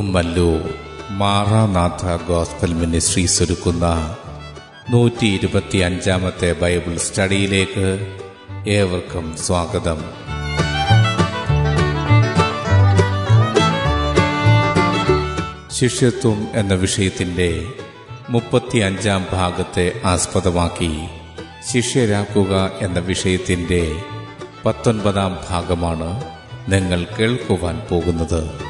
Kummallur Maranatha gospel ministry ഒരുക്കുന്ന നൂറ്റി ഇരുപത്തി അഞ്ചാമത്തെ ബൈബിൾ സ്റ്റഡിയിലേക്ക് ഏവർക്കും സ്വാഗതം. ശിഷ്യത്വം എന്ന വിഷയത്തിന്റെ മുപ്പത്തി അഞ്ചാം ഭാഗത്തെ ആസ്പദമാക്കി ശിഷ്യരാക്കുക എന്ന വിഷയത്തിന്റെ പത്തൊൻപതാം ഭാഗമാണ് നിങ്ങൾ കേൾക്കുവാൻ പോകുന്നത്.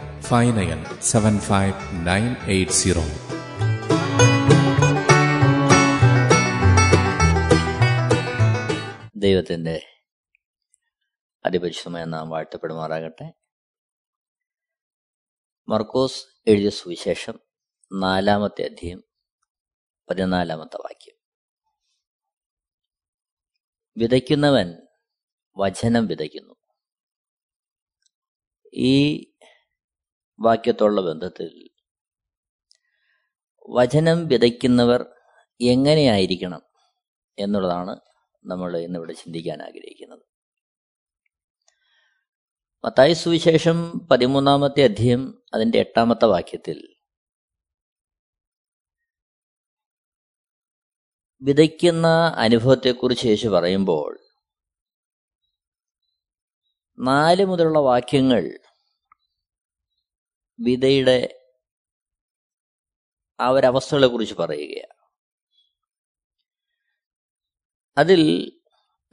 five nine seven five nine eight zero ദൈവത്തിന്റെ അതിപരിശുദ്ധമായ നാം വാഴ്ത്തപ്പെടുമാറാകട്ടെ. മർക്കോസ് എഴുതിയ സുവിശേഷം നാലാമത്തെ അധ്യയം പതിനാലാമത്തെ വാക്യം. വിതയ്ക്കുന്നവൻ വചനം വിതയ്ക്കുന്നു. ഈ വാക്യത്തോടുള്ള ബന്ധത്തിൽ. വചനം വിതയ്ക്കുന്നവർ എങ്ങനെയായിരിക്കണം എന്നുള്ളതാണ് നമ്മൾ ഇന്നിവിടെ ചിന്തിക്കാൻ ആഗ്രഹിക്കുന്നത്. മത്തായി സുവിശേഷം പതിമൂന്നാമത്തെ അധ്യയം അതിന്റെ എട്ടാമത്തെ വാക്യത്തിൽ വിതയ്ക്കുന്ന അനുഭവത്തെക്കുറിച്ച് യേശു പറയുമ്പോൾ നാല് മുതലുള്ള വാക്യങ്ങൾ വിതയുടെ ആ ഒരവസ്ഥകളെ കുറിച്ച് പറയുകയാണ്. അതിൽ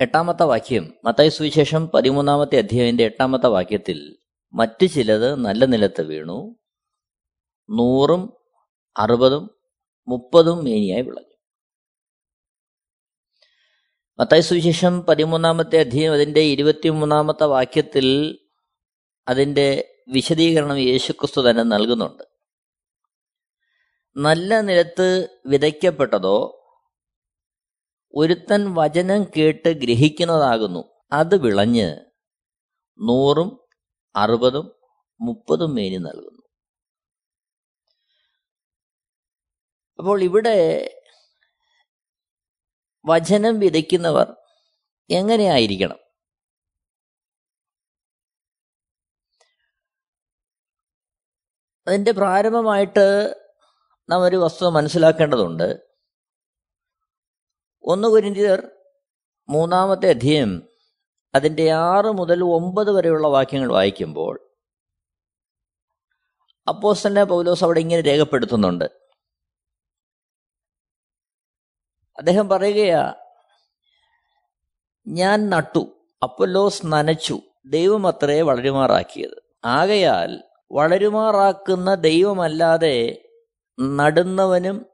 എട്ടാമത്തെ വാക്യം മത്തായി സുവിശേഷം പതിമൂന്നാമത്തെ അധ്യായന്റെ എട്ടാമത്തെ വാക്യത്തിൽ മറ്റു ചിലത് നല്ല നിലത്ത് വീണു നൂറും അറുപതും മുപ്പതും മേനിയായി വിളഞ്ഞു. മത്തായി സുവിശേഷം പതിമൂന്നാമത്തെ അധ്യായം അതിന്റെ ഇരുപത്തിമൂന്നാമത്തെ വാക്യത്തിൽ അതിന്റെ വിശദീകരണം യേശുക്രിസ്തു തന്നെ നൽകുന്നുണ്ട്. നല്ല നിലത്ത് വിതയ്ക്കപ്പെട്ടതോ ഒരുത്തൻ വചനം കേട്ട് ഗ്രഹിക്കുന്നതാകുന്നു. അത് വിളഞ്ഞ് നൂറും അറുപതും മുപ്പതും മേനി നൽകുന്നു. അപ്പോൾ ഇവിടെ വചനം വിതയ്ക്കുന്നവർ എങ്ങനെയായിരിക്കണം? അതിന്റെ പ്രാരംഭമായിട്ട് നാം ഒരു വസ്തുത മനസ്സിലാക്കേണ്ടതുണ്ട്. ഒന്ന് കുരിന്തിയർ മൂന്നാമത്തെ അധ്യയം അതിന്റെ ആറ് മുതൽ ഒമ്പത് വരെയുള്ള വാക്യങ്ങൾ വായിക്കുമ്പോൾ അപ്പോസ്റ്റലിനെ പൗലോസ് അവിടെ ഇങ്ങനെ രേഖപ്പെടുത്തുന്നുണ്ട്. അദ്ദേഹം പറയുകയാ ഞാൻ നട്ടു അപ്പൊല്ലോസ് നനച്ചു ദൈവം അത്രേ വളരുമാറാക്കിയത്. ആകയാൽ വളരുമാറാക്കുന്ന ദൈവമല്ലാതെ നടുന്നവനും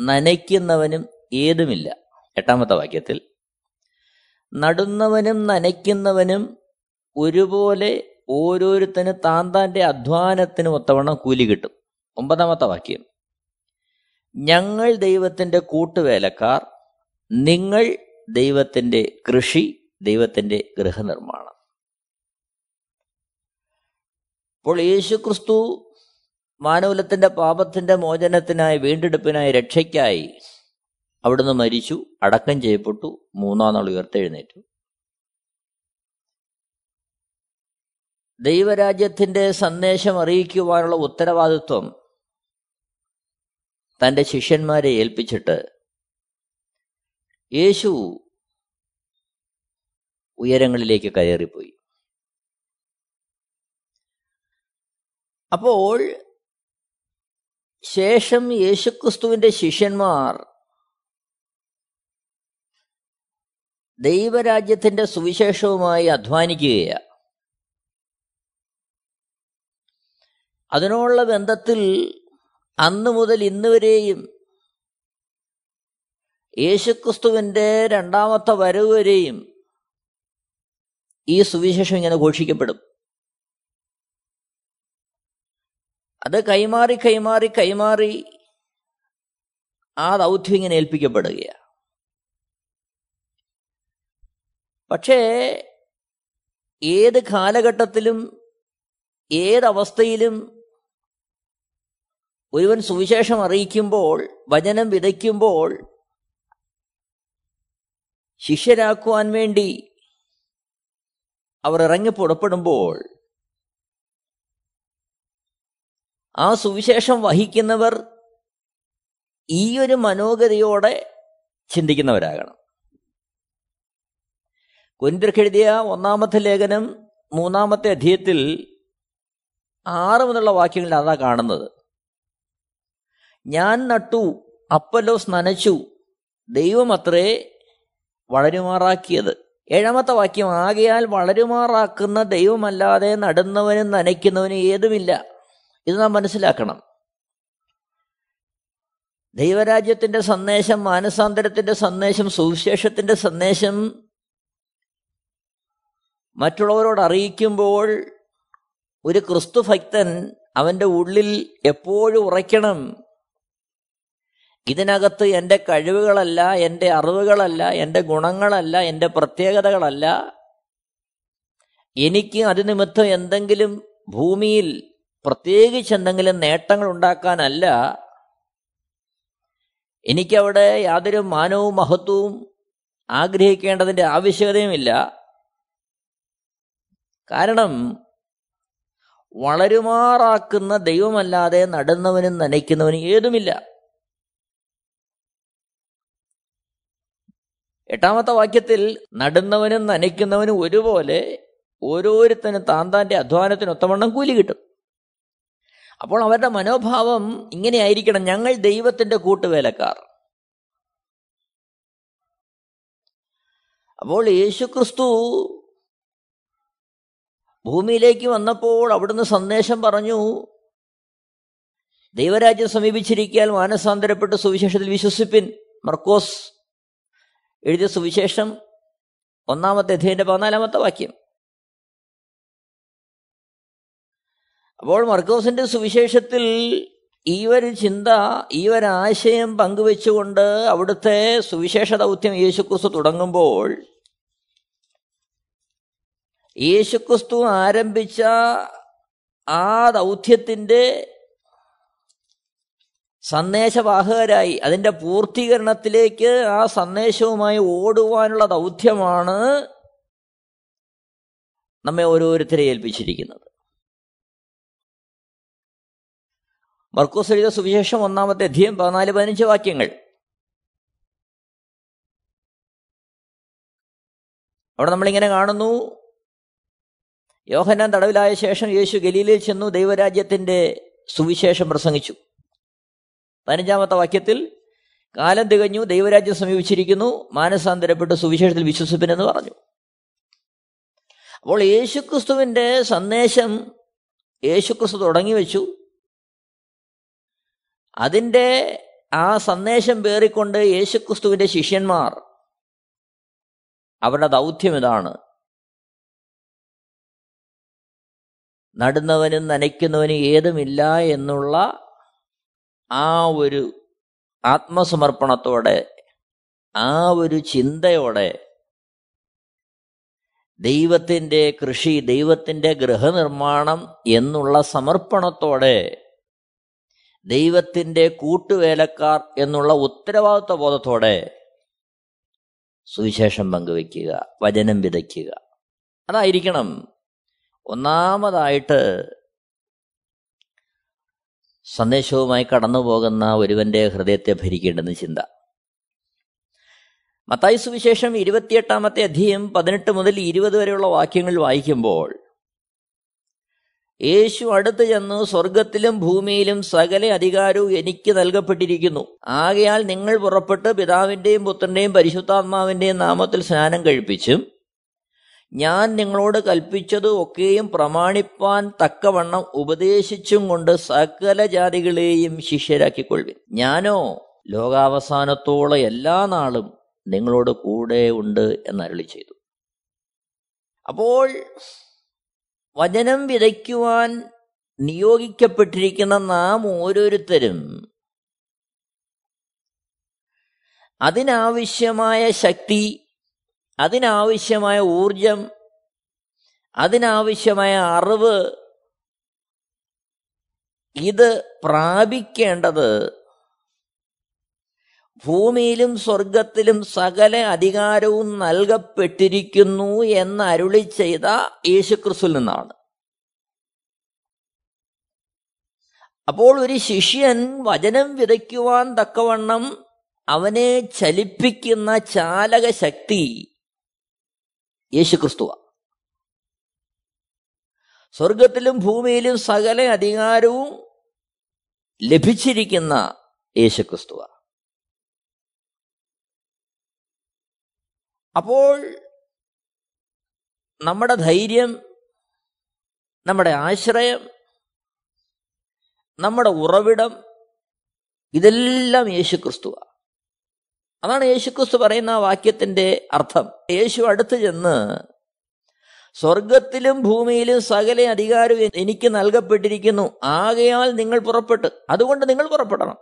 നനയ്ക്കുന്നവനും ഏതുമില്ല. എട്ടാമത്തെ വാക്യത്തിൽ നടുന്നവനും നനയ്ക്കുന്നവനും ഒരുപോലെ ഓരോരുത്തന് താൻ താന്റെ അധ്വാനത്തിന് ഒത്തവണ്ണം കൂലി കിട്ടും. ഒമ്പതാമത്തെ വാക്യം ഞങ്ങൾ ദൈവത്തിന്റെ കൂട്ടുവേലക്കാർ നിങ്ങൾ ദൈവത്തിന്റെ കൃഷി ദൈവത്തിന്റെ ഗൃഹനിർമ്മാണം. അപ്പോൾ യേശുക്രിസ്തു മാനവലത്തിന്റെ പാപത്തിന്റെ മോചനത്തിനായി വീണ്ടെടുപ്പിനായി രക്ഷയ്ക്കായി അവിടുന്ന് മരിച്ചു അടക്കം ചെയ്യപ്പെട്ടു മൂന്നാം നാൾ ഉയർത്തെഴുന്നേറ്റു. ദൈവരാജ്യത്തിന്റെ സന്ദേശം അറിയിക്കുവാനുള്ള ഉത്തരവാദിത്വം തന്റെ ശിഷ്യന്മാരെ ഏൽപ്പിച്ചിട്ട് യേശു ഉയരങ്ങളിലേക്ക് കയറിപ്പോയി. അപ്പോൾ ശേഷം യേശുക്രിസ്തുവിന്റെ ശിഷ്യന്മാർ ദൈവരാജ്യത്തിന്റെ സുവിശേഷവുമായി അധ്വാനിക്കുകയാണ് അതിനുള്ള ബന്ധത്തിൽ അന്ന് മുതൽ ഇന്ന് വരെയും യേശുക്രിസ്തുവിന്റെ രണ്ടാമത്തെ വരവ് വരെയും ഈ സുവിശേഷം ഇങ്ങനെ ഘോഷിക്കപ്പെടും. അത് കൈമാറി കൈമാറി കൈമാറി ആ ദൗത്യം ഇങ്ങനെ ഏൽപ്പിക്കപ്പെടുകയാണ് പക്ഷേ ഏത് കാലഘട്ടത്തിലും ഏതവസ്ഥയിലും ഒരുവൻ സുവിശേഷം അറിയിക്കുമ്പോൾ വചനം വിതയ്ക്കുമ്പോൾ ശിഷ്യരാക്കുവാൻ വേണ്ടി അവർ ഇറങ്ങി പുറപ്പെടുമ്പോൾ ആ സുവിശേഷം വഹിക്കുന്നവർ ഈ ഒരു മനോഗതിയോടെ ചിന്തിക്കുന്നവരാകണം. കുന്തിർക്കെഴുതിയ ഒന്നാമത്തെ ലേഖനം മൂന്നാമത്തെ അധ്യയത്തിൽ ആറ് മുതലുള്ള വാക്യങ്ങളിൽ അതാ കാണുന്നത്. ഞാൻ നട്ടു അപ്പലോസ് നനച്ചു ദൈവമത്രേ വളരുമാറാക്കിയത്. ഏഴാമത്തെ വാക്യം ആകയാൽ വളരുമാറാക്കുന്ന ദൈവമല്ലാതെ നടുന്നവനും നനയ്ക്കുന്നവനും ഏതുമില്ല. ഇത് നാം മനസ്സിലാക്കണം. ദൈവരാജ്യത്തിന്റെ സന്ദേശം മാനസാന്തരത്തിന്റെ സന്ദേശം സുവിശേഷത്തിന്റെ സന്ദേശം മറ്റുള്ളവരോട് അറിയിക്കുമ്പോൾ ഒരു ക്രിസ്തു ഭക്തൻ അവന്റെ ഉള്ളിൽ എപ്പോഴും ഉറയ്ക്കണം. ഇതിനകത്ത് എന്റെ കഴിവുകളല്ല എന്റെ അറിവുകളല്ല എന്റെ ഗുണങ്ങളല്ല എന്റെ പ്രത്യേകതകളല്ല. എനിക്ക് അതിനിമിത്തം എന്തെങ്കിലും ഭൂമിയിൽ പ്രത്യേകിച്ച് എന്തെങ്കിലും നേട്ടങ്ങൾ ഉണ്ടാക്കാനല്ല. എനിക്കവിടെ യാതൊരു മാനവും മഹത്വവും ആഗ്രഹിക്കേണ്ടതിന്റെ ആവശ്യകതയുമില്ല. കാരണം വളരുമാറാക്കുന്ന ദൈവമല്ലാതെ നടുന്നവനും നനയ്ക്കുന്നവനും ഏതുമില്ല. എട്ടാമത്തെ വാക്യത്തിൽ നടുന്നവനും നനയ്ക്കുന്നവനും ഒരുപോലെ ഓരോരുത്തനും താൻ താന്റെ അധ്വാനത്തിന് ഒത്തവണ്ണം കൂലി കിട്ടും. അപ്പോൾ അവരുടെ മനോഭാവം ഇങ്ങനെയായിരിക്കണം ഞങ്ങൾ ദൈവത്തിന്റെ കൂട്ടുവേലക്കാർ. അപ്പോൾ യേശുക്രിസ്തു ഭൂമിയിലേക്ക് വന്നപ്പോൾ അവിടുന്ന് സന്ദേശം പറഞ്ഞു ദൈവരാജ്യം സമീപിച്ചിരിക്കാൻ മാനസാന്തരപ്പെട്ട് സുവിശേഷത്തിൽ വിശ്വസിപ്പിൻ. മർക്കോസ് എഴുതിയ സുവിശേഷം ഒന്നാമത്തെ അധ്യയന്റെ പതിനാലാമത്തെ വാക്യം. അപ്പോൾ മർക്കോസിന്റെ സുവിശേഷത്തിൽ ഈ ഒരു ചിന്ത ഈ ഒരു ആശയം പങ്കുവെച്ചുകൊണ്ട് അവിടുത്തെ സുവിശേഷ ദൗത്യം യേശുക്രിസ്തു തുടങ്ങുമ്പോൾ യേശുക്രിസ്തു ആരംഭിച്ച ആ ദൗത്യത്തിന്റെ സന്ദേശവാഹകരായി അതിന്റെ പൂർത്തീകരണത്തിലേക്ക് ആ സന്ദേശവുമായി ഓടുവാനുള്ള ദൗത്യമാണ് നമ്മെ ഓരോരുത്തരെ ഏൽപ്പിച്ചിരിക്കുന്നത്. മർക്കോസ് സുവിശേഷം ഒന്നാമത്തെ അധ്യയം പതിനാല് പതിനഞ്ച് വാക്യങ്ങൾ. അവിടെ നമ്മളിങ്ങനെ കാണുന്നു. യോഹന്നാൻ തടവിലായ ശേഷം യേശു ഗലീലയിൽ ചെന്നു ദൈവരാജ്യത്തിന്റെ സുവിശേഷം പ്രസംഗിച്ചു. പതിനഞ്ചാമത്തെ വാക്യത്തിൽ കാലം തികഞ്ഞു ദൈവരാജ്യം സമീപിച്ചിരിക്കുന്നു മാനസാന്തരപ്പെട്ട് സുവിശേഷത്തിൽ വിശ്വസിപ്പിനെന്ന് പറഞ്ഞു. അപ്പോൾ യേശുക്രിസ്തുവിന്റെ സന്ദേശം യേശുക്രിസ്തു തുടങ്ങി വെച്ചു അതിന്റെ ആ സന്ദേശം പേറിക്കൊണ്ട് യേശുക്രിസ്തുവിന്റെ ശിഷ്യന്മാർ അവരുടെ ദൗത്യം ഇതാണ്. നടുന്നവനും നനയ്ക്കുന്നവനും ഏതുമില്ല എന്നുള്ള ആ ഒരു ആത്മസമർപ്പണത്തോടെ ആ ഒരു ചിന്തയോടെ ദൈവത്തിന്റെ കൃഷി ദൈവത്തിന്റെ ഗൃഹനിർമ്മാണം എന്നുള്ള സമർപ്പണത്തോടെ ദൈവത്തിന്റെ കൂട്ടുവേലക്കാർ എന്നുള്ള ഉത്തരവാദിത്വ ബോധത്തോടെ സുവിശേഷം പങ്കുവയ്ക്കുക വചനം വിതയ്ക്കുക. അതായിരിക്കണം. ഒന്നാമതായിട്ട് സന്ദേശവുമായി കടന്നു പോകുന്ന ഒരുവന്റെ ഹൃദയത്തെ ഭരിക്കേണ്ടെന്ന് ചിന്ത. മത്തായി സുവിശേഷം ഇരുപത്തിയെട്ടാമത്തെ അധ്യയം പതിനെട്ട് മുതൽ ഇരുപത് വരെയുള്ള വാക്യങ്ങൾ വായിക്കുമ്പോൾ യേശു അടുത്ത് ചെന്ന് സ്വർഗത്തിലും ഭൂമിയിലും സകല അധികാരവും എനിക്ക് നൽകപ്പെട്ടിരിക്കുന്നു. ആകയാൽ നിങ്ങൾ പുറപ്പെട്ട് പിതാവിന്റെയും പുത്രന്റെയും പരിശുദ്ധാത്മാവിന്റെയും നാമത്തിൽ സ്നാനം കഴിപ്പിച്ചും ഞാൻ നിങ്ങളോട് കൽപ്പിച്ചത് ഒക്കെയും പ്രമാണിപ്പാൻ തക്കവണ്ണം ഉപദേശിച്ചും കൊണ്ട് സകല ജാതികളെയും ശിഷ്യരാക്കിക്കൊള്ളുവിൻ. ഞാനോ ലോകാവസാനത്തോളം എല്ലാ നാളും നിങ്ങളോട് കൂടെ ഉണ്ട് എന്നരളി ചെയ്തു. അപ്പോൾ വചനം വിതയ്ക്കുവാൻ നിയോഗിക്കപ്പെട്ടിരിക്കുന്ന നാം ഓരോരുത്തരും അതിനാവശ്യമായ ശക്തി അതിനാവശ്യമായ ഊർജം അതിനാവശ്യമായ അറിവ് ഇത് പ്രാപിക്കേണ്ടത് ഭൂമിയിലും സ്വർഗത്തിലും സകല അധികാരവും നൽകപ്പെട്ടിരിക്കുന്നു എന്ന് അരുളി ചെയ്ത യേശുക്രിസ്തുവിൽ നിന്നാണ്. അപ്പോൾ ഒരു ശിഷ്യൻ വചനം വിതയ്ക്കുവാൻ തക്കവണ്ണം അവനെ ചലിപ്പിക്കുന്ന ചാലക ശക്തി യേശുക്രിസ്തുവ. സ്വർഗത്തിലും ഭൂമിയിലും സകല അധികാരവും ലഭിച്ചിരിക്കുന്ന യേശുക്രിസ്തുവ. അപ്പോൾ നമ്മുടെ ധൈര്യം നമ്മുടെ ആശ്രയം നമ്മുടെ ഉറവിടം ഇതെല്ലാം യേശു യേശുക്രിസ്തുവാണ് അതാണ് യേശു ക്രിസ്തു പറയുന്ന ആ വാക്യത്തിന്റെ അർത്ഥം. യേശു അടുത്ത് ചെന്ന് സ്വർഗത്തിലും ഭൂമിയിലും സകല അധികാരവും എനിക്ക് നൽകപ്പെട്ടിരിക്കുന്നു. ആകയാൽ നിങ്ങൾ പുറപ്പെട്ട്. അതുകൊണ്ട് നിങ്ങൾ പുറപ്പെടണം.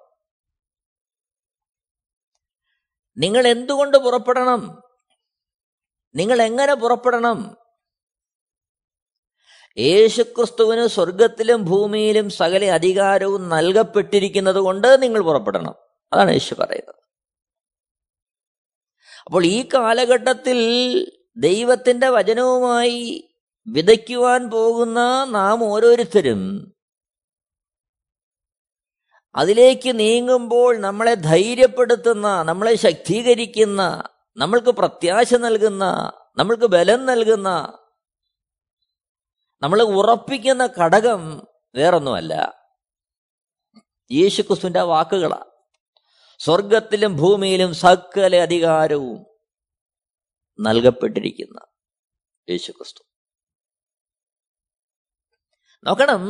നിങ്ങൾ എന്തുകൊണ്ട് പുറപ്പെടണം? നിങ്ങൾ എങ്ങനെ പുറപ്പെടണം? യേശുക്രിസ്തുവിന് സ്വർഗത്തിലും ഭൂമിയിലും സകല അധികാരവും നൽകപ്പെട്ടിരിക്കുന്നത് കൊണ്ട് നിങ്ങൾ പുറപ്പെടണം. അതാണ് യേശു പറയുന്നത്. അപ്പോൾ ഈ കാലഘട്ടത്തിൽ ദൈവത്തിന്റെ വചനവുമായി വിതയ്ക്കുവാൻ പോകുന്ന നാം ഓരോരുത്തരും അതിലേക്ക് നീങ്ങുമ്പോൾ നമ്മളെ ധൈര്യപ്പെടുത്തുന്ന നമ്മളെ ശക്തീകരിക്കുന്ന നമ്മൾക്ക് പ്രത്യാശ നൽകുന്ന നമ്മൾക്ക് ബലം നൽകുന്ന നമ്മളെ ഉറപ്പിക്കുന്ന ഘടകം വേറൊന്നുമല്ല. യേശുക്രിസ്തുവിന്റെ വാക്കുകളാണ് സ്വർഗത്തിലും ഭൂമിയിലും സകല അധികാരവും നൽകപ്പെട്ടിരിക്കുന്ന യേശുക്രിസ്തു. നോക്കണം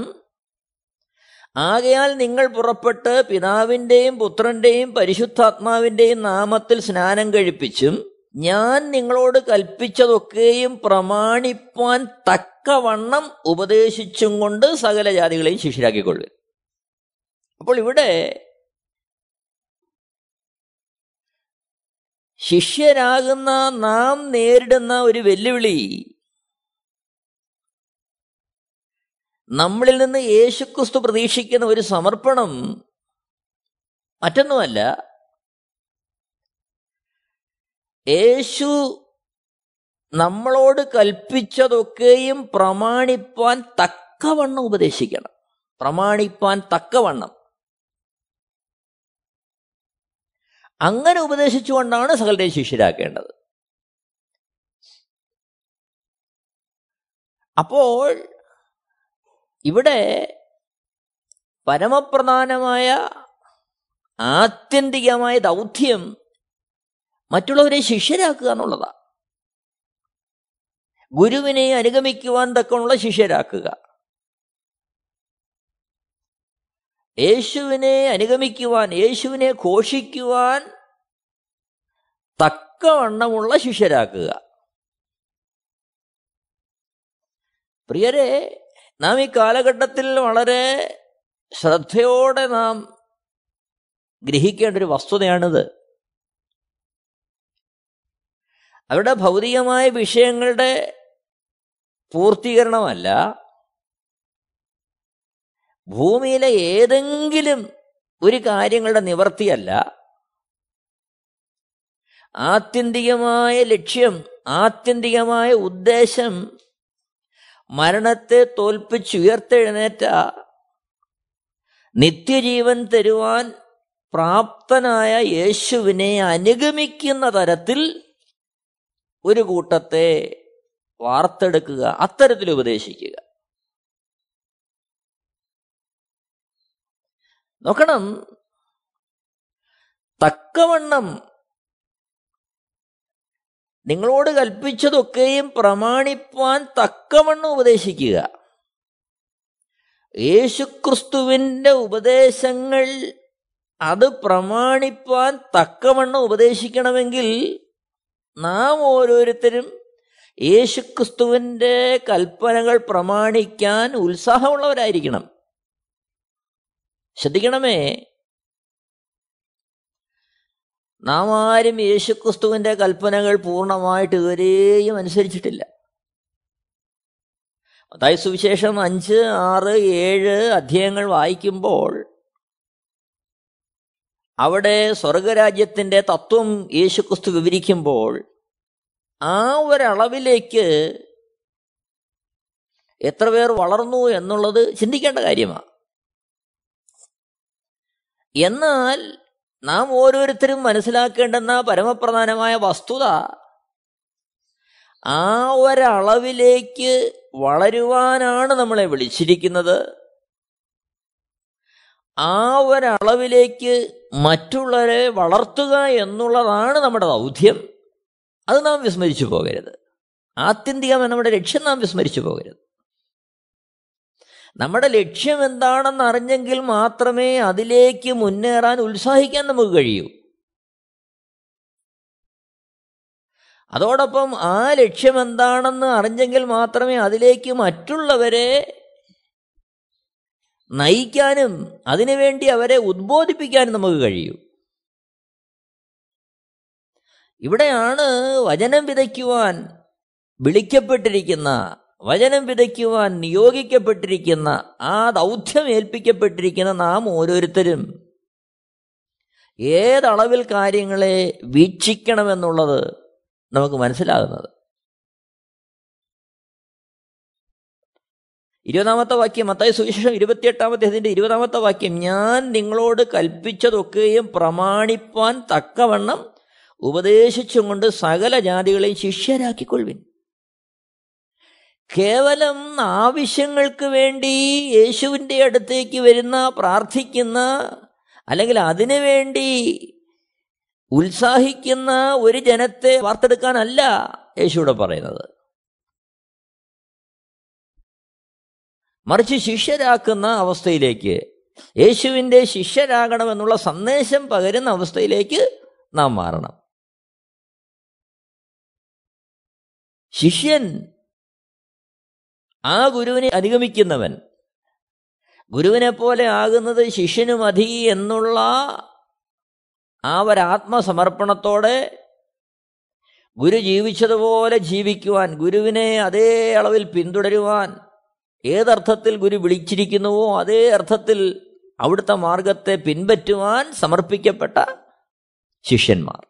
ആകയാൽ നിങ്ങൾ പുറപ്പെട്ട് പിതാവിന്റെയും പുത്രന്റെയും പരിശുദ്ധാത്മാവിന്റെയും നാമത്തിൽ സ്നാനം കഴിപ്പിച്ചും ഞാൻ നിങ്ങളോട് കൽപ്പിച്ചതൊക്കെയും പ്രമാണിപ്പാൻ തക്കവണ്ണം ഉപദേശിച്ചും കൊണ്ട് സകല ജാതികളെയും ശിഷ്യരാക്കിക്കൊള്ളുക. അപ്പോൾ ഇവിടെ ശിഷ്യരാകുന്ന നാം നേരിടുന്ന ഒരു വെല്ലുവിളി നമ്മളിൽ നിന്ന് യേശുക്രിസ്തു പ്രതീക്ഷിക്കുന്ന ഒരു സമർപ്പണം മറ്റൊന്നുമല്ല. യേശു നമ്മളോട് കൽപ്പിച്ചതൊക്കെയും പ്രമാണിപ്പാൻ തക്കവണ്ണം ഉപദേശിക്കണം. പ്രമാണിപ്പാൻ തക്കവണ്ണം. അങ്ങനെ ഉപദേശിച്ചുകൊണ്ടാണ് സകലരെയും ശിഷ്യരാക്കേണ്ടത്. അപ്പോൾ ഇവിടെ പരമപ്രധാനമായ ആത്യന്തികമായ ദൗത്യം മറ്റുള്ളവരെ ശിഷ്യരാക്കുക എന്നുള്ളതാണ് ഗുരുവിനെ അനുഗമിക്കുവാൻ തക്കമുള്ള ശിഷ്യരാക്കുക. യേശുവിനെ അനുഗമിക്കുവാൻ യേശുവിനെ ഘോഷിക്കുവാൻ തക്കവണ്ണമുള്ള ശിഷ്യരാക്കുക. പ്രിയരെ നാം ഈ കാലഘട്ടത്തിൽ വളരെ ശ്രദ്ധയോടെ നാം ഗ്രഹിക്കേണ്ട ഒരു വസ്തുതയാണിത്. അവരുടെ ഭൗതികമായ വിഷയങ്ങളുടെ പൂർത്തീകരണമല്ല. ഭൂമിയിലെ ഏതെങ്കിലും ഒരു കാര്യങ്ങളുടെ നിവർത്തിയല്ല. ആത്യന്തികമായ ലക്ഷ്യം ആത്യന്തികമായ ഉദ്ദേശം മരണത്തെ തോൽപ്പിച്ചുയർത്തെഴുന്നേറ്റ നിത്യജീവൻ തരുവാൻ പ്രാപ്തനായ യേശുവിനെ അനുഗമിക്കുന്ന തരത്തിൽ ഒരു കൂട്ടത്തെ വാർത്തെടുക്കുക അത്തരത്തിൽ ഉപദേശിക്കുക. നോക്കണം. തക്കവണ്ണം നിങ്ങളോട് കൽപ്പിച്ചതൊക്കെയും പ്രമാണിപ്പാൻ തക്കവണ്ണം ഉപദേശിക്കുക. യേശുക്രിസ്തുവിന്റെ ഉപദേശങ്ങൾ അത് പ്രമാണിപ്പാൻ തക്കവണ്ണം ഉപദേശിക്കണമെങ്കിൽ നാം ഓരോരുത്തരും യേശുക്രിസ്തുവിന്റെ കൽപ്പനകൾ പ്രമാണിക്കാൻ ഉത്സാഹമുള്ളവരായിരിക്കണം. ശ്രദ്ധിക്കണമേ നാം ആരും യേശുക്രിസ്തുവിന്റെ കൽപ്പനകൾ പൂർണമായിട്ട് ഇതുവരെയും അനുസരിച്ചിട്ടില്ല. അതായത് സുവിശേഷം അഞ്ച് ആറ് ഏഴ് അധ്യായങ്ങൾ വായിക്കുമ്പോൾ അവിടെ സ്വർഗരാജ്യത്തിന്റെ തത്വം യേശുക്രിസ്തു വിവരിക്കുമ്പോൾ ആ ഒരളവിലേക്ക് എത്ര പേർ വളർന്നു എന്നുള്ളത് ചിന്തിക്കേണ്ട കാര്യമാണ്. എന്നാൽ നാം ഓരോരുത്തരും മനസ്സിലാക്കേണ്ടുന്ന പരമപ്രധാനമായ വസ്തുത ആ ഒരളവിലേക്ക് വളരുവാനാണ് നമ്മളെ വിളിച്ചിരിക്കുന്നത്. ആ ഒരളവിലേക്ക് മറ്റുള്ളവരെ വളർത്തുക എന്നുള്ളതാണ് നമ്മുടെ ദൗത്യം. അത് നാം വിസ്മരിച്ചു പോകരുത്. ആത്യന്തികമായി നമ്മുടെ ലക്ഷ്യം നാം വിസ്മരിച്ചു പോകരുത്. നമ്മുടെ ലക്ഷ്യം എന്താണെന്ന് അറിഞ്ഞെങ്കിൽ മാത്രമേ അതിലേക്ക് മുന്നേറാൻ ഉത്സാഹിക്കാൻ നമുക്ക് കഴിയൂ. അതോടൊപ്പം ആ ലക്ഷ്യം എന്താണെന്ന് അറിഞ്ഞെങ്കിൽ മാത്രമേ അതിലേക്ക് മറ്റുള്ളവരെ നയിക്കാനും അതിനുവേണ്ടി അവരെ ഉദ്ബോധിപ്പിക്കാനും നമുക്ക് കഴിയൂ. ഇവിടെയാണ് വചനം വിതയ്ക്കുവാൻ വിളിക്കപ്പെട്ടിരിക്കുന്ന വചനം വിതയ്ക്കുവാൻ നിയോഗിക്കപ്പെട്ടിരിക്കുന്ന ആ ദൗത്യം ഏൽപ്പിക്കപ്പെട്ടിരിക്കുന്ന നാം ഓരോരുത്തരും ഏതളവിൽ കാര്യങ്ങളെ വീക്ഷിക്കണമെന്നുള്ളത് നമുക്ക് മനസ്സിലാകുന്നത്. ഇരുപതാമത്തെ വാക്യം മത്തായ സുവിശേഷം ഇരുപത്തിയെട്ടാമത്തെ അതിന്റെ ഇരുപതാമത്തെ വാക്യം ഞാൻ നിങ്ങളോട് കൽപ്പിച്ചതൊക്കെയും പ്രമാണിപ്പാൻ തക്കവണ്ണം ഉപദേശിച്ചും കൊണ്ട് സകല ജാതികളെയും ശിഷ്യരാക്കിക്കൊള്ളുവിൻ. കേവലം ആവശ്യങ്ങൾക്ക് വേണ്ടി യേശുവിന്റെ അടുത്തേക്ക് വരുന്ന പ്രാർത്ഥിക്കുന്ന അല്ലെങ്കിൽ അതിനു വേണ്ടി ഉത്സാഹിക്കുന്ന ഒരു ജനത്തെ വാർത്തെടുക്കാനല്ല യേശുവിടെ പറയുന്നത്. മറിച്ച് ശിഷ്യരാക്കുന്ന അവസ്ഥയിലേക്ക് യേശുവിന്റെ ശിഷ്യരാകണമെന്നുള്ള സന്ദേശം പകരുന്ന അവസ്ഥയിലേക്ക് നാം മാറണം. ശിഷ്യൻ ആ ഗുരുവിനെ അനുഗമിക്കുന്നവൻ. ഗുരുവിനെ പോലെ ആകുന്നത് ശിഷ്യനു മതി എന്നുള്ള ആ ഒരാത്മസമർപ്പണത്തോടെ ഗുരു ജീവിച്ചതുപോലെ ജീവിക്കുവാൻ ഗുരുവിനെ അതേ അളവിൽ പിന്തുടരുവാൻ ഏതർത്ഥത്തിൽ ഗുരു വിളിച്ചിരിക്കുന്നുവോ അതേ അർത്ഥത്തിൽ അവിടുത്തെ മാർഗത്തെ പിൻപറ്റുവാൻ സമർപ്പിക്കപ്പെട്ട ശിഷ്യന്മാർ.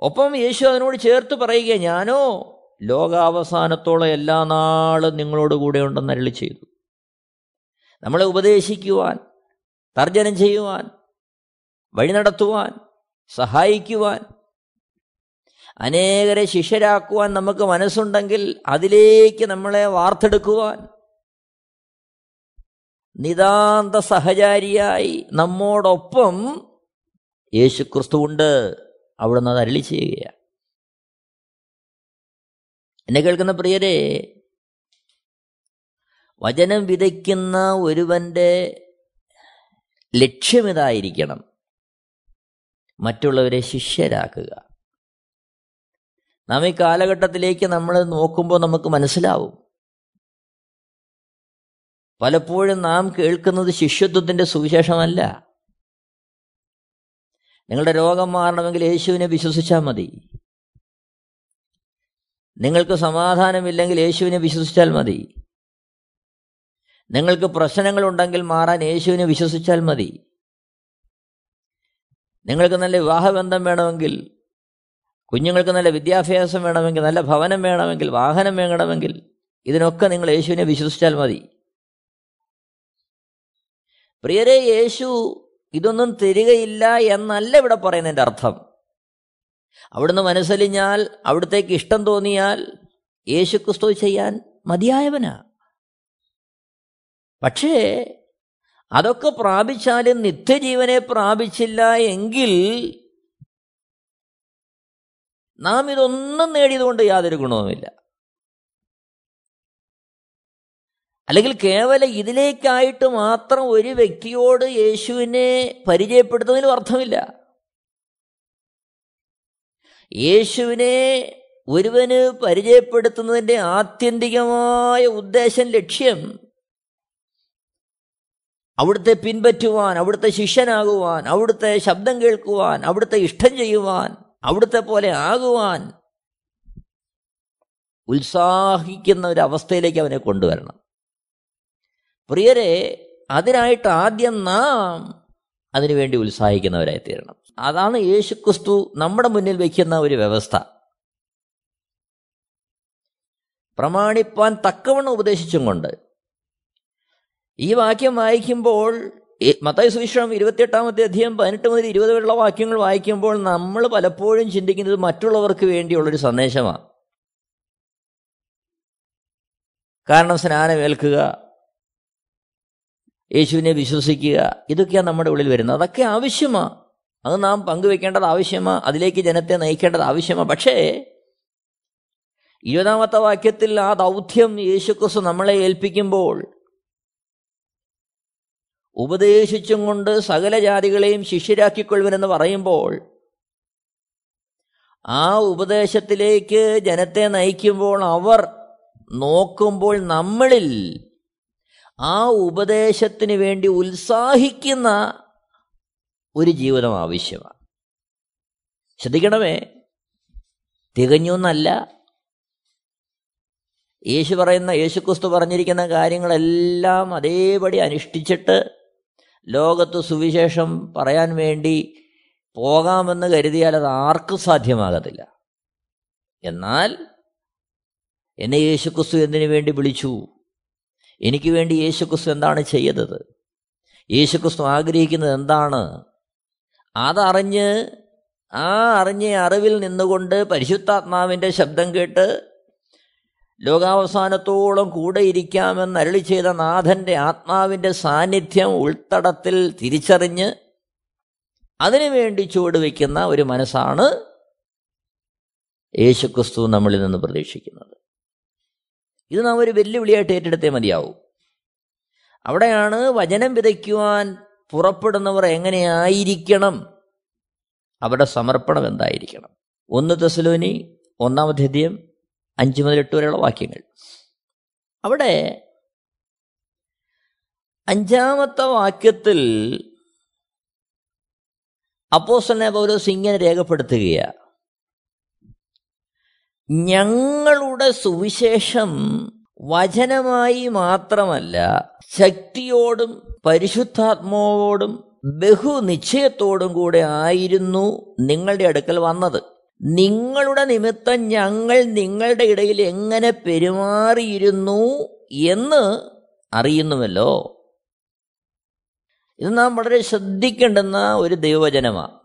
ഒപ്പം യേശു അതിനോട് ചേർത്ത് പറയുക ഞാനോ ലോകാവസാനത്തോളം എല്ലാ നാളും നിങ്ങളോട് കൂടെ ഉണ്ടെന്ന് അരളി ചെയ്തു. നമ്മളെ ഉപദേശിക്കുവാൻ തർജനം ചെയ്യുവാൻ വഴി നടത്തുവാൻ സഹായിക്കുവാൻ അനേകരെ ശിഷ്യരാക്കുവാൻ നമുക്ക് മനസ്സുണ്ടെങ്കിൽ അതിലേക്ക് നമ്മളെ വാർത്തെടുക്കുവാൻ നിതാന്ത സഹചാരിയായി നമ്മോടൊപ്പം യേശുക്രിസ്തു ഉണ്ട് അവിടുന്ന് അത് അരളി ചെയ്യുകയാണ്. എന്നെ കേൾക്കുന്ന പ്രിയരെ വചനം വിതയ്ക്കുന്ന ഒരുവന്റെ ലക്ഷ്യം ലക്ഷ്യമിതായിരിക്കണം മറ്റുള്ളവരെ ശിഷ്യരാക്കുക. നാം ഈ കാലഘട്ടത്തിലേക്ക് നമ്മൾ നോക്കുമ്പോൾ നമുക്ക് മനസ്സിലാവും. പലപ്പോഴും നാം കേൾക്കുന്നത് ശിഷ്യത്വത്തിന്റെ സുവിശേഷമല്ല. നിങ്ങളുടെ രോഗം മാറണമെങ്കിൽ യേശുവിനെ വിശ്വസിച്ചാൽ മതി. നിങ്ങൾക്ക് സമാധാനമില്ലെങ്കിൽ യേശുവിനെ വിശ്വസിച്ചാൽ മതി. നിങ്ങൾക്ക് പ്രശ്നങ്ങളുണ്ടെങ്കിൽ മാറാൻ യേശുവിനെ വിശ്വസിച്ചാൽ മതി. നിങ്ങൾക്ക് നല്ല വിവാഹബന്ധം വേണമെങ്കിൽ കുഞ്ഞുങ്ങൾക്ക് നല്ല വിദ്യാഭ്യാസം വേണമെങ്കിൽ നല്ല ഭവനം വേണമെങ്കിൽ വാഹനം വേണമെങ്കിൽ ഇതിനൊക്കെ നിങ്ങൾ യേശുവിനെ വിശ്വസിച്ചാൽ മതി. പ്രിയരെ യേശു ഇതൊന്നും തരികയില്ല എന്നല്ല ഇവിടെ പറയുന്നതിന്റെ അർത്ഥം. അവിടുന്ന് മനസ്സലിഞ്ഞാൽ അവിടത്തേക്ക് ഇഷ്ടം തോന്നിയാൽ യേശുക്രിസ്തു ചെയ്യാൻ മതിയായവനാ. പക്ഷേ അതൊക്കെ പ്രാപിച്ചാലും നിത്യജീവനെ പ്രാപിച്ചില്ല എങ്കിൽ നാം ഇതൊന്നും നേടിയതുകൊണ്ട് യാതൊരു ഗുണവുമില്ല. അല്ലെങ്കിൽ കേവലം ഇതിലേക്കായിട്ട് മാത്രം ഒരു വ്യക്തിയോട് യേശുവിനെ പരിചയപ്പെടുത്തുന്നതിനും അർത്ഥമില്ല. യേശുവിനെ ഒരുവന് പരിചയപ്പെടുത്തുന്നതിന്റെ ആത്യന്തികമായ ഉദ്ദേശം ലക്ഷ്യം അവിടുത്തെ പിൻപറ്റുവാൻ അവിടുത്തെ ശിഷ്യനാകുവാൻ അവിടുത്തെ ശബ്ദം കേൾക്കുവാൻ അവിടുത്തെ ഇഷ്ടം ചെയ്യുവാൻ അവിടുത്തെ പോലെ ആകുവാൻ ഉത്സാഹിക്കുന്ന ഒരു അവസ്ഥയിലേക്ക് അവനെ കൊണ്ടുവരണം. പ്രിയരെ അതിനായിട്ട് ആദ്യം നാം അതിനുവേണ്ടി ഉത്സാഹിക്കുന്നവരായി തീരണം അതാണ് യേശുക്രിസ്തു നമ്മുടെ മുന്നിൽ വയ്ക്കുന്ന ഒരു വ്യവസ്ഥ. പ്രമാണിപ്പാൻ തക്കവണ്ണം ഉപദേശിച്ചും കൊണ്ട് ഈ വാക്യം വായിക്കുമ്പോൾ മത്തായ സുവിശേഷം ഇരുപത്തിയെട്ടാമത്തെ അധ്യയം പതിനെട്ട് മുതൽ ഇരുപത് വരെയുള്ള വാക്യങ്ങൾ വായിക്കുമ്പോൾ നമ്മൾ പലപ്പോഴും ചിന്തിക്കുന്നത് മറ്റുള്ളവർക്ക് വേണ്ടിയുള്ളൊരു സന്ദേശമാണ്. കാരണം സ്നാനമേൽക്കുക യേശുവിനെ വിശ്വസിക്കുക ഇതൊക്കെയാണ് നമ്മുടെ ഉള്ളിൽ വരുന്നത്. അതൊക്കെ ആവശ്യമാണ് അത് നാം പങ്കുവെക്കേണ്ടത് ആവശ്യമാണ് അതിലേക്ക് ജനത്തെ നയിക്കേണ്ടത് ആവശ്യമാണ് പക്ഷേ ഇരുപതാമത്തെ വാക്യത്തിൽ ആ ദൗത്യം യേശുക്രിസ്തു നമ്മളെ ഏൽപ്പിക്കുമ്പോൾ ഉപദേശിച്ചും കൊണ്ട് സകല ജാതികളെയും ശിഷ്യരാക്കിക്കൊള്ളുവനെന്ന് പറയുമ്പോൾ ആ ഉപദേശത്തിലേക്ക് ജനത്തെ നയിക്കുമ്പോൾ അവർ നോക്കുമ്പോൾ നമ്മളിൽ ആ ഉപദേശത്തിന് വേണ്ടി ഉത്സാഹിക്കുന്ന ഒരു ജീവിതം ആവശ്യമാണ്. ശ്രദ്ധിക്കണമേ തികഞ്ഞു എന്നല്ല. യേശു പറയുന്ന യേശുക്രിസ്തു പറഞ്ഞിരിക്കുന്ന കാര്യങ്ങളെല്ലാം അതേപടി അനുഷ്ഠിച്ചിട്ട് ലോകത്ത് സുവിശേഷം പറയാൻ വേണ്ടി പോകാമെന്ന് കരുതിയാൽ അത് ആർക്കും സാധ്യമാകത്തില്ല. എന്നാൽ എന്നെ യേശുക്രിസ്തു എന്തിനു വേണ്ടി വിളിച്ചു? എനിക്ക് വേണ്ടി യേശുക്രിസ്തു എന്താണ് ചെയ്തത്? യേശുക്രിസ്തു ആഗ്രഹിക്കുന്നത് എന്താണ്? അതറിഞ്ഞ് ആ അറിഞ്ഞ അറിവിൽ നിന്നുകൊണ്ട് പരിശുദ്ധാത്മാവിന്റെ ശബ്ദം കേട്ട് ലോകാവസാനത്തോളം കൂടെ ഇരിക്കാമെന്ന് അരളി ചെയ്ത നാഥന്റെ ആത്മാവിന്റെ സാന്നിധ്യം ഉൾത്തടത്തിൽ തിരിച്ചറിഞ്ഞ് അതിനുവേണ്ടി ചുവടുവെക്കുന്ന ഒരു മനസ്സാണ് യേശുക്രിസ്തു നമ്മളിൽ നിന്ന് പ്രതീക്ഷിക്കുന്നത്. ഇത് നാം ഒരു വെല്ലുവിളിയായിട്ട് ഏറ്റെടുത്തേ മതിയാവും. അവിടെയാണ് വചനം വിതയ്ക്കുവാൻ പുറപ്പെടുന്നവർ എങ്ങനെയായിരിക്കണം? അവരുടെ സമർപ്പണം എന്തായിരിക്കണം? ഒന്ന് തെസലോനി ഒന്നാമത്തെ അധ്യയം അഞ്ച് മുതൽ എട്ട് വരെയുള്ള വാക്യങ്ങൾ. അവിടെ അഞ്ചാമത്തെ വാക്യത്തിൽ അപ്പോസനെ പൗലോസ് ഇങ്ങനെ രേഖപ്പെടുത്തുകയാണ് ഞങ്ങളുടെ സുവിശേഷം വചനമായി മാത്രമല്ല ശക്തിയോടും പരിശുദ്ധാത്മാവോടും ബഹുനിശ്ചയത്തോടും കൂടെ ആയിരുന്നു നിങ്ങളുടെ അടുക്കൽ വന്നത്. നിങ്ങളുടെ നിമിത്തം ഞങ്ങൾ നിങ്ങളുടെ ഇടയിൽ എങ്ങനെ പെരുമാറിയിരുന്നു എന്ന് അറിയുന്നുവല്ലോ. ഇത് നാം വളരെ ശ്രദ്ധിക്കേണ്ടുന്ന ഒരു ദൈവവചനമാണ്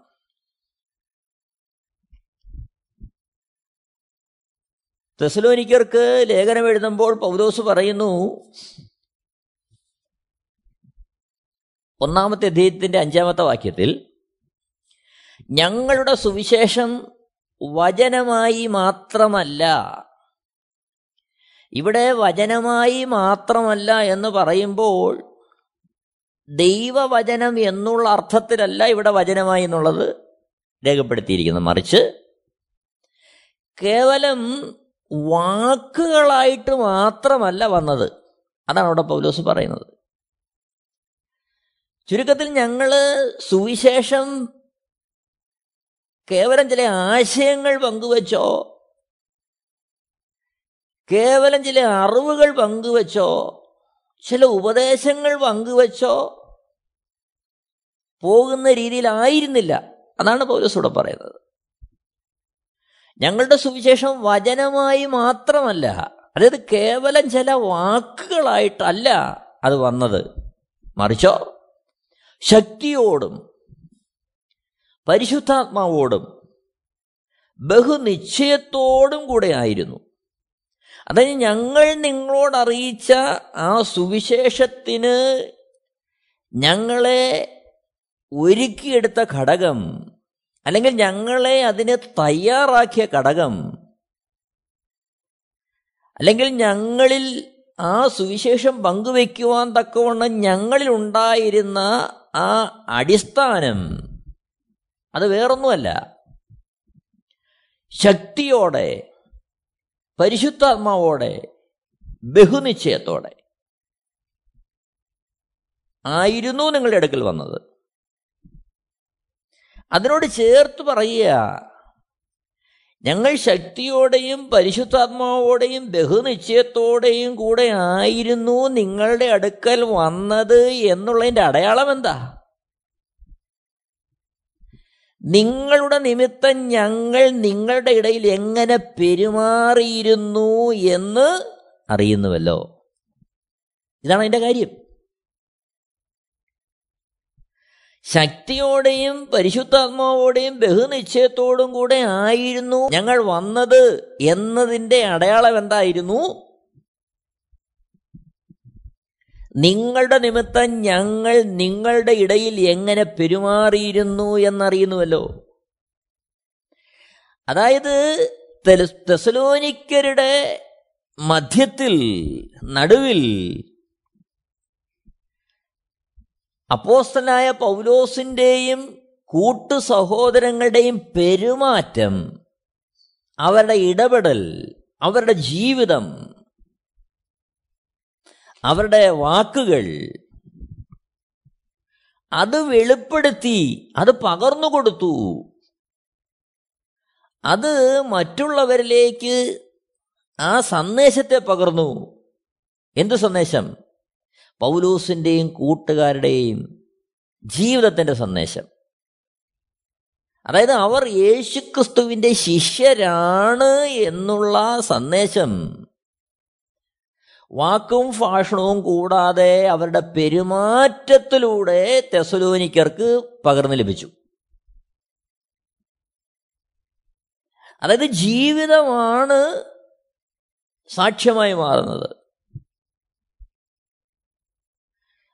തെസലോനിക്കർക്ക് ലേഖനം എഴുതുമ്പോൾ പൗലോസ് പറയുന്നു ഒന്നാമത്തെ അധ്യയത്തിന്റെ അഞ്ചാമത്തെ വാക്യത്തിൽ ഞങ്ങളുടെ സുവിശേഷം വചനമായി മാത്രമല്ല ഇവിടെ വചനമായി മാത്രമല്ല എന്ന് പറയുമ്പോൾ ദൈവവചനം എന്നുള്ള അർത്ഥത്തിലല്ല ഇവിടെ വചനമായി എന്നുള്ളത് രേഖപ്പെടുത്തിയിരിക്കുന്നത്. മറിച്ച് കേവലം വാക്കുകളായിട്ട് മാത്രമല്ല വന്നത്. അതാണ് അവിടെ പൗലോസ് പറയുന്നത്. ചുരുക്കത്തിൽ ഞങ്ങൾ സുവിശേഷം കേവലം ചില ആശയങ്ങൾ പങ്കുവച്ചോ കേവലം ചില അറിവുകൾ പങ്കുവച്ചോ ചില ഉപദേശങ്ങൾ പങ്കുവച്ചോ പോകുന്ന രീതിയിലായിരുന്നില്ല. അതാണ് പൗലോസ് ഇവിടെ പറയുന്നത്. ഞങ്ങളുടെ സുവിശേഷം വചനമായി മാത്രമല്ല അതായത് കേവലം ചില വാക്കുകളായിട്ടല്ല അത് വന്നത്. മറിച്ചോ ശക്തിയോടും പരിശുദ്ധാത്മാവോടും ബഹുനിശ്ചയത്തോടും കൂടെ ആയിരുന്നു. അതായത് ഞങ്ങൾ നിങ്ങളോട് അറിയിച്ച ആ സുവിശേഷത്തിന് ഞങ്ങളെ ഒരുക്കിയെടുത്ത ഘടകം അല്ലെങ്കിൽ ഞങ്ങളെ അതിന് തയ്യാറാക്കിയ ഘടകം. അല്ലെങ്കിൽ ഞങ്ങളിൽ ആ സുവിശേഷം പങ്കുവെക്കുവാൻ തക്കവണ്ണം ഞങ്ങളിൽ ഉണ്ടായിരുന്ന ആ അടിസ്ഥാനം. അത് വേറൊന്നുമല്ല. ശക്തിയോടെ പരിശുദ്ധാത്മാവോടെ ബഹുനിശ്ചയത്തോടെ. ആയിരുന്നു നിങ്ങളുടെ അടുക്കൽ വന്നത്. അതിനോട് ചേർത്ത് പറയുക. ഞങ്ങൾ ശക്തിയോടെയും പരിശുദ്ധാത്മാവോടെയും ബഹുനിശ്ചയത്തോടെയും കൂടെ ആയിരുന്നു നിങ്ങളുടെ അടുക്കൽ വന്നത് എന്നുള്ളതിന്റെ അടയാളം എന്താ? നിങ്ങളുടെ നിമിത്തം ഞങ്ങൾ നിങ്ങളുടെ ഇടയിൽ എങ്ങനെ പെരുമാറിയിരുന്നു എന്ന് അറിയുന്നുവല്ലോ. ഇതാണ് അതിന്റെ കാര്യം. ശക്തിയോടെയും പരിശുദ്ധാത്മാവോടെയും ബഹുനിശ്ചയത്തോടും കൂടെ ആയിരുന്നു ഞങ്ങൾ വന്നത് എന്നതിന്റെ അടയാളം എന്തായിരുന്നു? നിങ്ങളുടെ നിമിത്തം ഞങ്ങൾ നിങ്ങളുടെ ഇടയിൽ എങ്ങനെ പെരുമാറിയിരുന്നു എന്നറിയുന്നുവല്ലോ. അതായത് തെസലോനിക്കരുടെ മധ്യത്തിൽ നടുവിൽ അപ്പോസ്തനായ പൗലോസിന്റെയും കൂട്ടു സഹോദരങ്ങളുടെയും പെരുമാറ്റം അവരുടെ ഇടപെടൽ അവരുടെ ജീവിതം അവരുടെ വാക്കുകൾ അത് വെളിപ്പെടുത്തി അത് പകർന്നു കൊടുത്തു. അത് മറ്റുള്ളവരിലേക്ക് ആ സന്ദേശത്തെ പകർന്നു. എന്ത് സന്ദേശം? പൗലൂസിന്റെയും കൂട്ടുകാരുടെയും ജീവിതത്തിന്റെ സന്ദേശം. അതായത് അവർ യേശുക്രിസ്തുവിന്റെ ശിഷ്യരാണ് എന്നുള്ള സന്ദേശം. വാക്കും ഭാഷണവും കൂടാതെ അവരുടെ പെരുമാറ്റത്തിലൂടെ തെസലോനിക്കർക്ക് പകർന്നു ലഭിച്ചു. അതായത് ജീവിതമാണ് സാക്ഷ്യമായി മാറുന്നത്.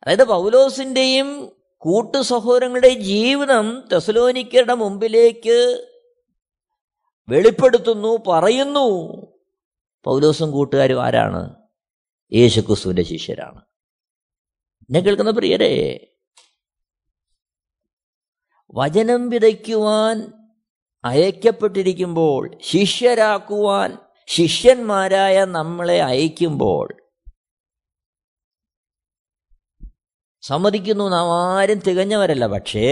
അതായത് പൗലോസിന്റെയും കൂട്ടു സഹോദരങ്ങളുടെയും ജീവിതം തെസലോനിക്കരുടെ മുമ്പിലേക്ക് വെളിപ്പെടുത്തുന്നു പറയുന്നു. പൗലോസും കൂട്ടുകാരും ആരാണ്? യേശുക്രിസ്തുവിന്റെ ശിഷ്യരാണ്. എന്നെ കേൾക്കുന്ന പ്രിയരെ വചനം വിതയ്ക്കുവാൻ അയക്കപ്പെട്ടിരിക്കുമ്പോൾ ശിഷ്യരാക്കുവാൻ ശിഷ്യന്മാരായ നമ്മളെ അയക്കുമ്പോൾ സമ്മതിക്കുന്നു നാം ആരും തികഞ്ഞവരല്ല പക്ഷേ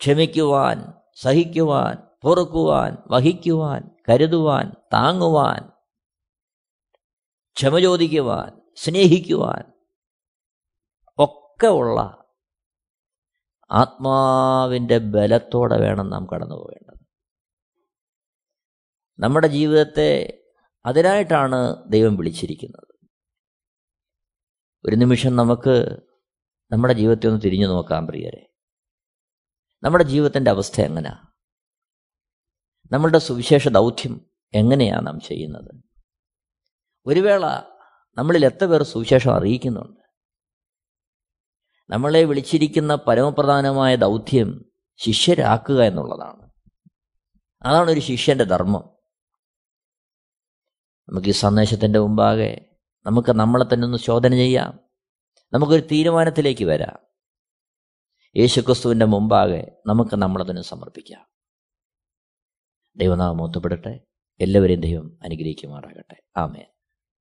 ക്ഷമിക്കുവാൻ സഹിക്കുവാൻ പൊറുക്കുവാൻ വഹിക്കുവാൻ കരുതുവാൻ താങ്ങുവാൻ ക്ഷമ ചോദിക്കുവാൻ സ്നേഹിക്കുവാൻ ഒക്കെ ഉള്ള ആത്മാവിന്റെ ബലത്തോടെ വേണം നാം കടന്നു പോകേണ്ടത്. നമ്മുടെ ജീവിതത്തെ അതിനായിട്ടാണ് ദൈവം വിളിച്ചിരിക്കുന്നത്. ഒരു നിമിഷം നമുക്ക് നമ്മുടെ ജീവിതത്തെ ഒന്ന് തിരിഞ്ഞു നോക്കാം പ്രിയരെ. നമ്മുടെ ജീവിതത്തിന്റെ അവസ്ഥ എങ്ങനെയാ നമ്മളുടെ സുവിശേഷ ദൗത്യം എങ്ങനെയാണ് നാം ചെയ്യുന്നത്? ഒരു വേള നമ്മളിൽ എത്ര പേർ സുവിശേഷം അറിയിക്കുന്നുണ്ട്? നമ്മളെ വിളിച്ചിരിക്കുന്ന പരമപ്രധാനമായ ദൗത്യം ശിഷ്യരാക്കുക എന്നുള്ളതാണ്. അതാണ് ഒരു ശിഷ്യന്റെ ധർമ്മം. നമുക്ക് ഈ സന്ദേശത്തിന്റെ മുമ്പാകെ നമുക്ക് നമ്മളെ തന്നെ ഒന്ന് ശോധന ചെയ്യാം. നമുക്കൊരു തീരുമാനത്തിലേക്ക് വരാം. യേശുക്രിസ്തുവിന്റെ മുമ്പാകെ നമുക്ക് നമ്മളെ തന്നെ സമർപ്പിക്കാം. ദൈവനാമം ഒത്തുപെടട്ടെ എല്ലാവരെയും ദൈവം അനുഗ്രഹിക്കുമാറാകട്ടെ. ആമേ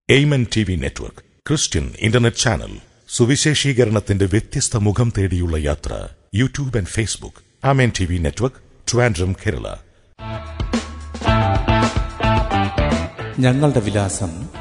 Amen T V network Christian internet channel സുവിശേഷീകരണത്തിന്റെ വ്യത്യസ്ത മുഖം തേടിയുള്ള യാത്ര YouTube and Facebook. Amen T V network Trivandrum Kerala. ഞങ്ങളുടെ വിലാസം